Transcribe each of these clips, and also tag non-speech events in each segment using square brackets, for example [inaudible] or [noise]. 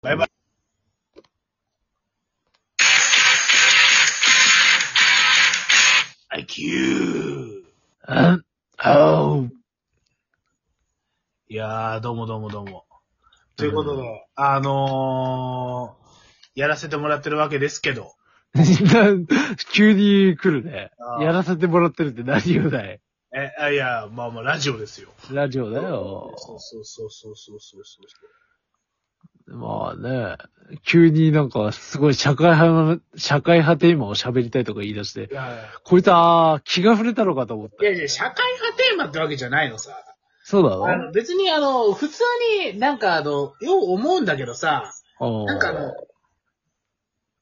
バイバイ。IQ! うん？あういやー、どうもどうもどうも。ということで、あのー、やらせてもらってるわけですけど、[laughs] 急に来るねあ。ーやらせてもらってるって何をだいえ、あいや、まあまあ、ラジオですよ。ラジオだよ。そうそうそうそうそうそうそう。まあね、急になんかすごい社会派の、社会派テーマを喋りたいとか言い出してい、やいやこいつは気が触れたのかと思った。いやいや、社会派テーマってわけじゃないのさ。そうだあろの別にあの、普通になんかあの、よう思うんだけどさ、うんなんかあの、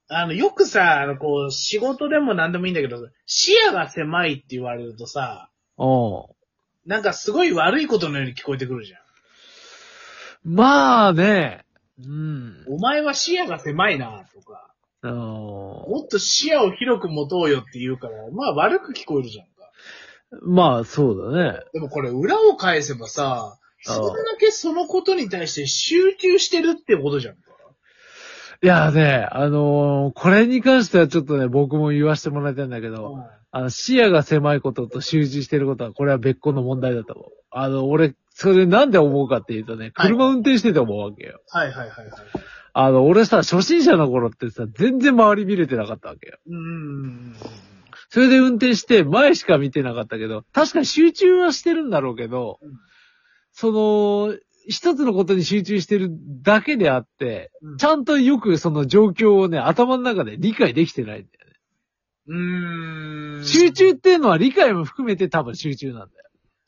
あの、よくさ、あの、こう、仕事でも何でもいいんだけど、視野が狭いって言われるとさ、うんなんかすごい悪いことのように聞こえてくるじゃん。まあね、うん。お前は視野が狭いな、とか、うんもっと視野を広く持とうよって言うから、まあ悪く聞こえるじゃんか。まあそうだね。でもこれ裏を返せばさ、それだけそのことに対して集中してるってことじゃんか。いやね、あのーこれに関してはちょっとね、僕も言わせてもらいたいんだけど、あの、視野が狭いことと集中してることは、これは別個の問題だと思う。あの、俺、それなんで思うかっていうとね、はい車運転してて思うわけよ。はいはいはいはい。あの、俺さ、初心者の頃ってさ、全然周り見れてなかったわけよ。うーん。それで運転して、前しか見てなかったけど、確かに集中はしてるんだろうけど、うんその、一つのことに集中してるだけであって、うんちゃんとよくその状況をね、頭の中で理解できてないんだよね。うーん。集中っていうのは理解も含めて多分集中なんだよ。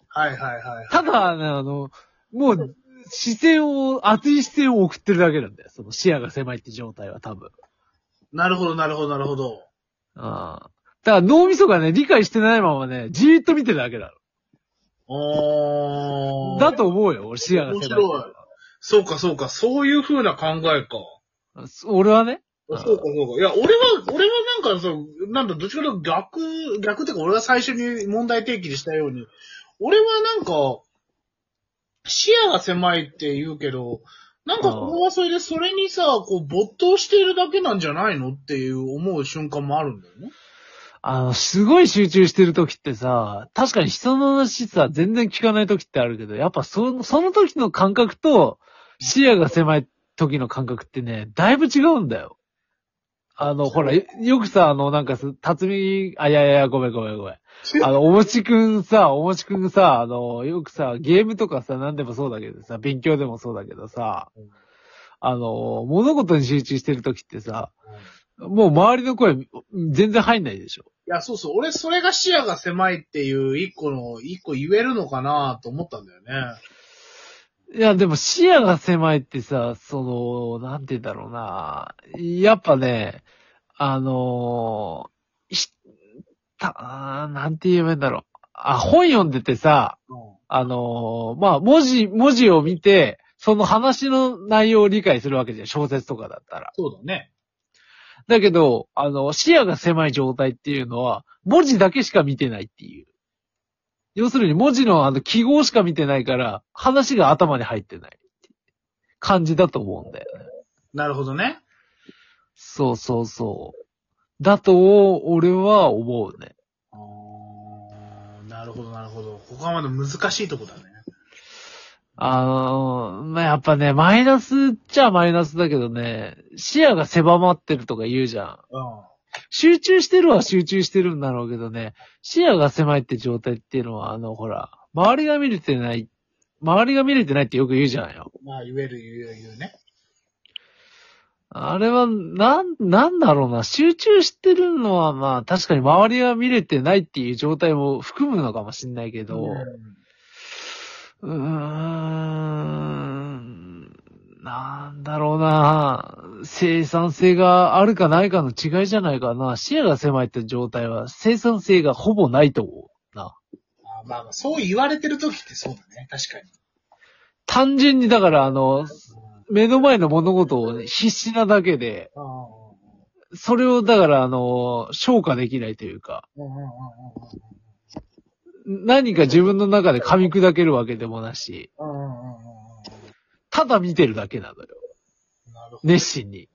はいはいはいはい。ただね、あの、もう、視線を、熱い視線を送ってるだけなんだよ。その視野が狭いって状態は多分。なるほどなるほどなるほど。ああ。だから脳みそがね、理解してないままね、じーっと見てるだけだろ。おー。だと思うよ、俺視野が狭い。面白い。そうかそうか、そういう風な考えか。俺はね。そうかそうか。いや、俺は、俺はなんかそう、なんだ、どっちかというと逆、逆っていうか俺が最初に問題提起したように、俺はなんか、視野が狭いって言うけど、なんかこれはそれでそれにさ、こう没頭してるだけなんじゃないのっていう思う瞬間もあるんだよね。あの、すごい集中してる時ってさ、確かに人の話さ、全然聞かない時ってあるけど、やっぱその、その時の感覚と、視野が狭い時の感覚ってね、だいぶ違うんだよ。あの、ほら、よよくさ、あの、なんかす、辰巳、あ、いやいや、ごめんごめんごめん。あの、おもちくんさ、おもちくんさ、あの、よくさ、ゲームとかさ、何でもそうだけどさ、勉強でもそうだけどさうん、あの、物事に集中してる時ってさ、もう周りの声、全然入んないでしょ。いや、そうそう。俺、それが視野が狭いっていう一個の、一個言えるのかなと思ったんだよね。いや、でも視野が狭いってさ、その、なんて言うんだろうな。やっぱね、あのー、ひた、なんて言えばいいんだろう。あ、本読んでてさ、あのーまあ、文字、文字を見て、その話の内容を理解するわけじゃん。小説とかだったら。そうだね。だけど、あの、視野が狭い状態っていうのは、文字だけしか見てないっていう。要するに文字のあの記号しか見てないから、話が頭に入ってない感じだと思うんだよね。なるほどね。そうそうそう。だと、俺は思うね。なるほど、なるほど。ここはまだ難しいとこだね。あのーまあ、やっぱね、マイナスっちゃマイナスだけどね、視野が狭まってるとか言うじゃん。うん。集中してるは集中してるんだろうけどね、視野が狭いって状態っていうのは、あの、ほら、周りが見れてない、周りが見れてないってよく言うじゃんよ。まあ、言える、言う、言うね。あれは、なん、なんだろうな、集中してるのはまあ、確かに周りが見れてないっていう状態も含むのかもしんないけど、うーん、なんだろうな。生産性があるかないかの違いじゃないかな。視野が狭いって状態は生産性がほぼないと思うな。あまあまあ、そう言われてる時ってそうだね。確かに。単純にだからあの、目の前の物事を必死なだけで、あそれをだからあの、消化できないというか、うんうんうんうん何か自分の中で噛み砕けるわけでもなし、うんうんうんうんただ見てるだけなのよ。熱心に。っ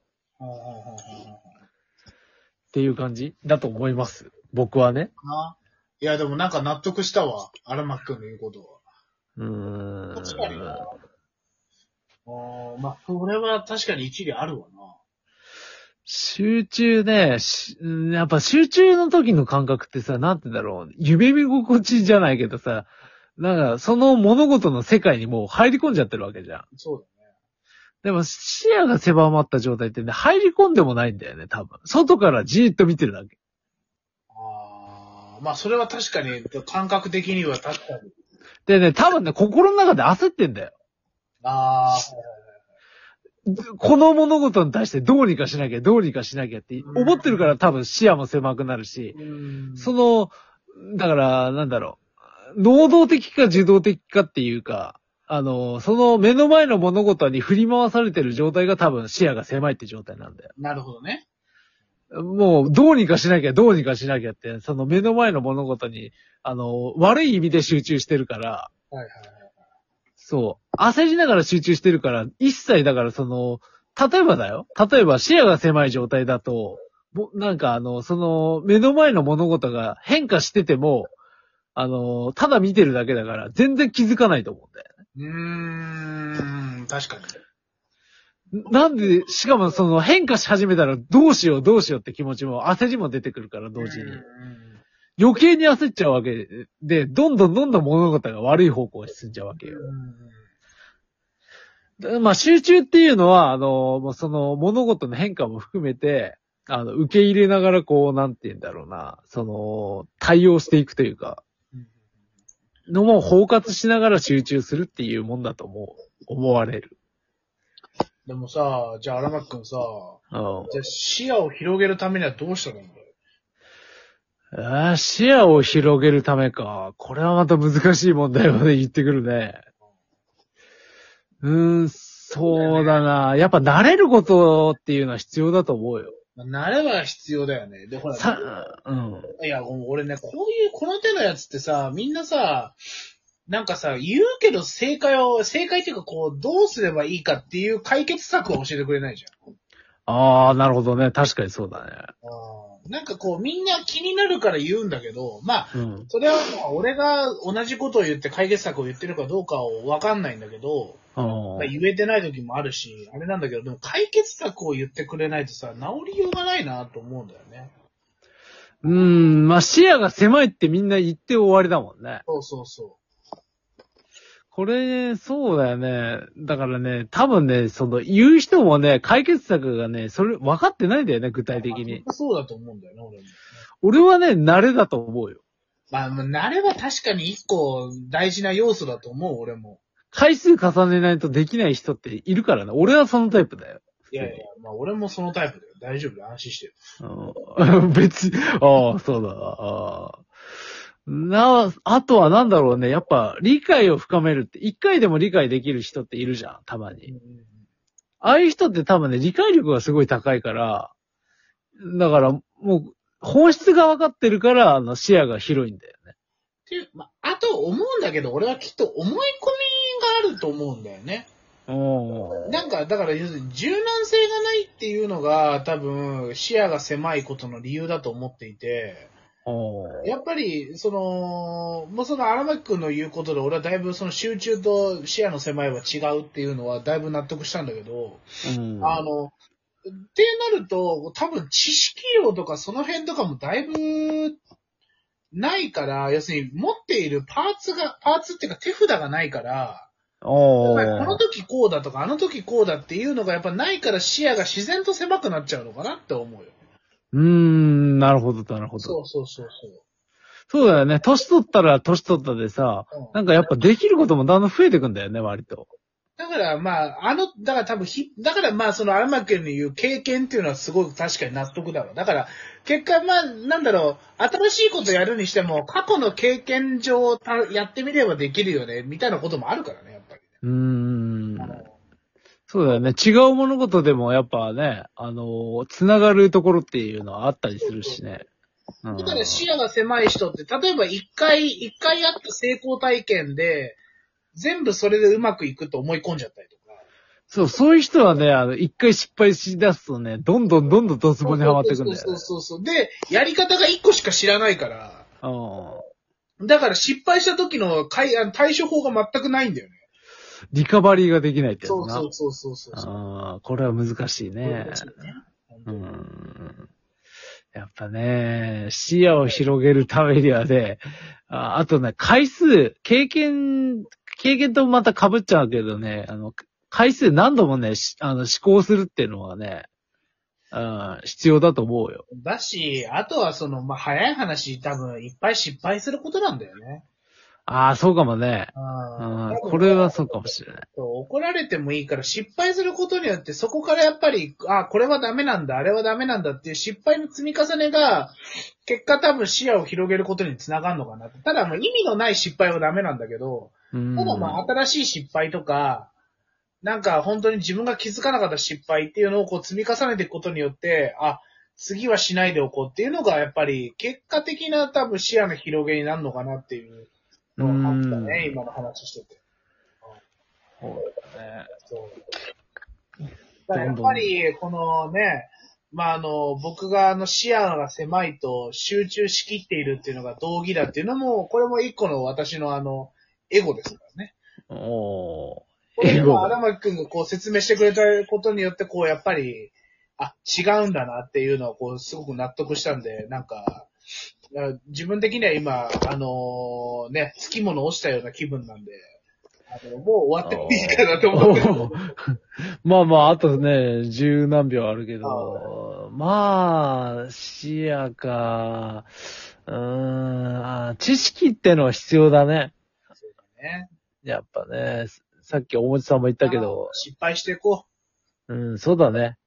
ていう感じだと思います。僕はね。ないや、でもなんか納得したわ。荒牧くんの言うことは。うーん。確かにな。あーまあ、これは確かに一理あるわな。集中ね、やっぱ集中の時の感覚ってさ、なんてだろう。夢見心地じゃないけどさ、なんか、その物事の世界にもう入り込んじゃってるわけじゃん。そう。でも視野が狭まった状態ってね、入り込んでもないんだよね、多分。外からじーっと見てるだけ。ああ、まあそれは確かに、感覚的には確かに。でね、多分ね、心の中で焦ってんだよ。ああ、この物事に対してどうにかしなきゃ、どうにかしなきゃって思ってるから多分視野も狭くなるし、うんその、だから、なんだろう、能動的か受動的かっていうか、あの、その目の前の物事に振り回されてる状態が多分視野が狭いって状態なんだよ。なるほどね。もう、どうにかしなきゃ、どうにかしなきゃって、その目の前の物事に、あの、悪い意味で集中してるから、はいはいはい。そう。焦りながら集中してるから、一切だからその、例えばだよ。例えば視野が狭い状態だと、もなんかあの、その、目の前の物事が変化してても、あの、ただ見てるだけだから、全然気づかないと思うんだようーん、確かに。ね。なんで、しかもその変化し始めたらどうしようどうしようって気持ちも焦りも出てくるから、同時に。うん余計に焦っちゃうわけで、どんどんどんどん物事が悪い方向に進んじゃうわけよ。でまあ集中っていうのは、あの、その物事の変化も含めて、あの、受け入れながらこう、なんて言うんだろうな、その、対応していくというか、うんのも包括しながら集中するっていうもんだと思う、思われる。でもさ、じゃあ荒牧くんさ、うんじゃあ視野を広げるためにはどうしたらいいんだよ。あー視野を広げるためか。これはまた難しい問題をね、言ってくるね。うーん、そうだな。やっぱ慣れることっていうのは必要だと思うよ。まあ慣れは必要だよね。で、ほら、さ、うん。いや、俺ね、こういう、この手のやつってさ、みんなさ、なんかさ、言うけど正解を、正解っていうかこう、どうすればいいかっていう解決策を教えてくれないじゃん。ああ、なるほどね。確かにそうだね。なんかこう、みんな気になるから言うんだけど、まあ、うん。それはまあ俺が同じことを言って解決策を言ってるかどうかをわかんないんだけど、うんまあ言えてない時もあるし、あれなんだけど、でも解決策を言ってくれないとさ、治りようがないなと思うんだよね。うーん、まあ視野が狭いってみんな言って終わりだもんね。そうそうそこれ、そうだよね。だからね、多分ね、その、言う人もね、解決策がね、それ、分かってないんだよね、具体う。的に。まあそうだと思うんだよね、俺も。俺はね、慣れだと思うよ。まあ、まあ慣れは確かに一個大事な要素だと思う、俺も。回数重ねないとできない人っているからね。俺はそのタイプだよ。いやいや、まあ俺もそのタイプだよ。大丈夫だよ、安心してる。うん [laughs] 別、ああ、そうだ。ああ。な、あとはなんだろうね。やっぱ理解を深めるって、一回でも理解できる人っているじゃん、たまに。ああいう人って多分ね、理解力がすごい高いから、だからもう、本質が分かってるから、あの、視野が広いんだよね。っていう、まあ、あと思うんだけど、俺はきっと思い込みがあると思うんだよね。おなんか、だから要するに柔軟性がないっていうのが多分視野が狭いことの理由だと思っていて、おやっぱり、その、もうその荒牧くんの言うことで俺はだいぶその集中と視野の狭いは違うっていうのはだいぶ納得したんだけど、うん。あの、ってなると、多分知識量とかその辺とかもだいぶないから、要するに持っているパーツが、パーツっていうか手札がないから、おやっぱりこの時こうだとか、あの時こうだっていうのがやっぱないから視野が自然と狭くなっちゃうのかなって思うよ。うーん、なるほど、なるほど。そうそうそうそう。そうだよね。年取ったら年取ったでさ、うんなんかやっぱできることもだんだん増えてくんだよね、割と。だからまあ、あの、だから多分ひ、だからまあその荒牧君の言う経験っていうのはすごく確かに納得だわ。だから、結果まあ、なんだろう、新しいことやるにしても、過去の経験上たやってみればできるよね、みたいなこともあるからね、やっぱり。うーん。そうだよね。違う物事でもやっぱね、あのーつながるところっていうのはあったりするしね。うんだから視野が狭い人って、例えば一回、一回あった成功体験で、全部それでうまくいくと思い込んじゃったりとか。そう、そういう人はね、あの、一回失敗しだすとね、どんどんどんどんドツボにはまってくんだよ、ね。そうそうそうそう。で、やり方が一個しか知らないから、うん。だから失敗した時の対あの対処法が全くないんだよね。リカバリーができないってやつな。そうそうそうそうそう。ああ、これは難しいね。うう。ん。やっぱね、視野を広げるためにはね、ああとね、回数、経験、経験とまた被っちゃうけどね、あの、回数何度もね、しあの、試行するっていうのはね、うん、必要だと思うよ。だし、あとはその、まあ、早い話、多分、いっぱい失敗することなんだよね。ああ、そうかもね。うんうん、これはそうかもしれない。怒られてもいいから失敗することによってそこからやっぱり、あ、これはダメなんだ、あれはダメなんだっていう失敗の積み重ねが、結果多分視野を広げることにつながるのかな。ただもう意味のない失敗はダメなんだけど、うん。ただまあ新しい失敗とか、なんか本当に自分が気づかなかった失敗っていうのをこう積み重ねていくことによって、あ、次はしないでおこうっていうのがやっぱり結果的な多分視野の広げになるのかなっていうのを感じたね、今の話してて。そうだね。そう。やっぱり、このね、まあ、あの、僕があの視野が狭いと集中しきっているっていうのが道義だっていうのも、これも一個の私のあの、エゴですからね。おー。これも荒牧くんがこう説明してくれたことによって、こうやっぱり、あ、違うんだなっていうのは、こう、すごく納得したんで、なんか、あ自分的には今、あのね、つきもの落ちたような気分なんで、あの、もう終わってもいいかなと思って [laughs] まあまあ、あとね、十何秒あるけど、まあ、視野か、うーんあ、知識ってのは必要だね。そうだね。やっぱね、さっきおもちさんも言ったけど、失敗していこう。うん、そうだね。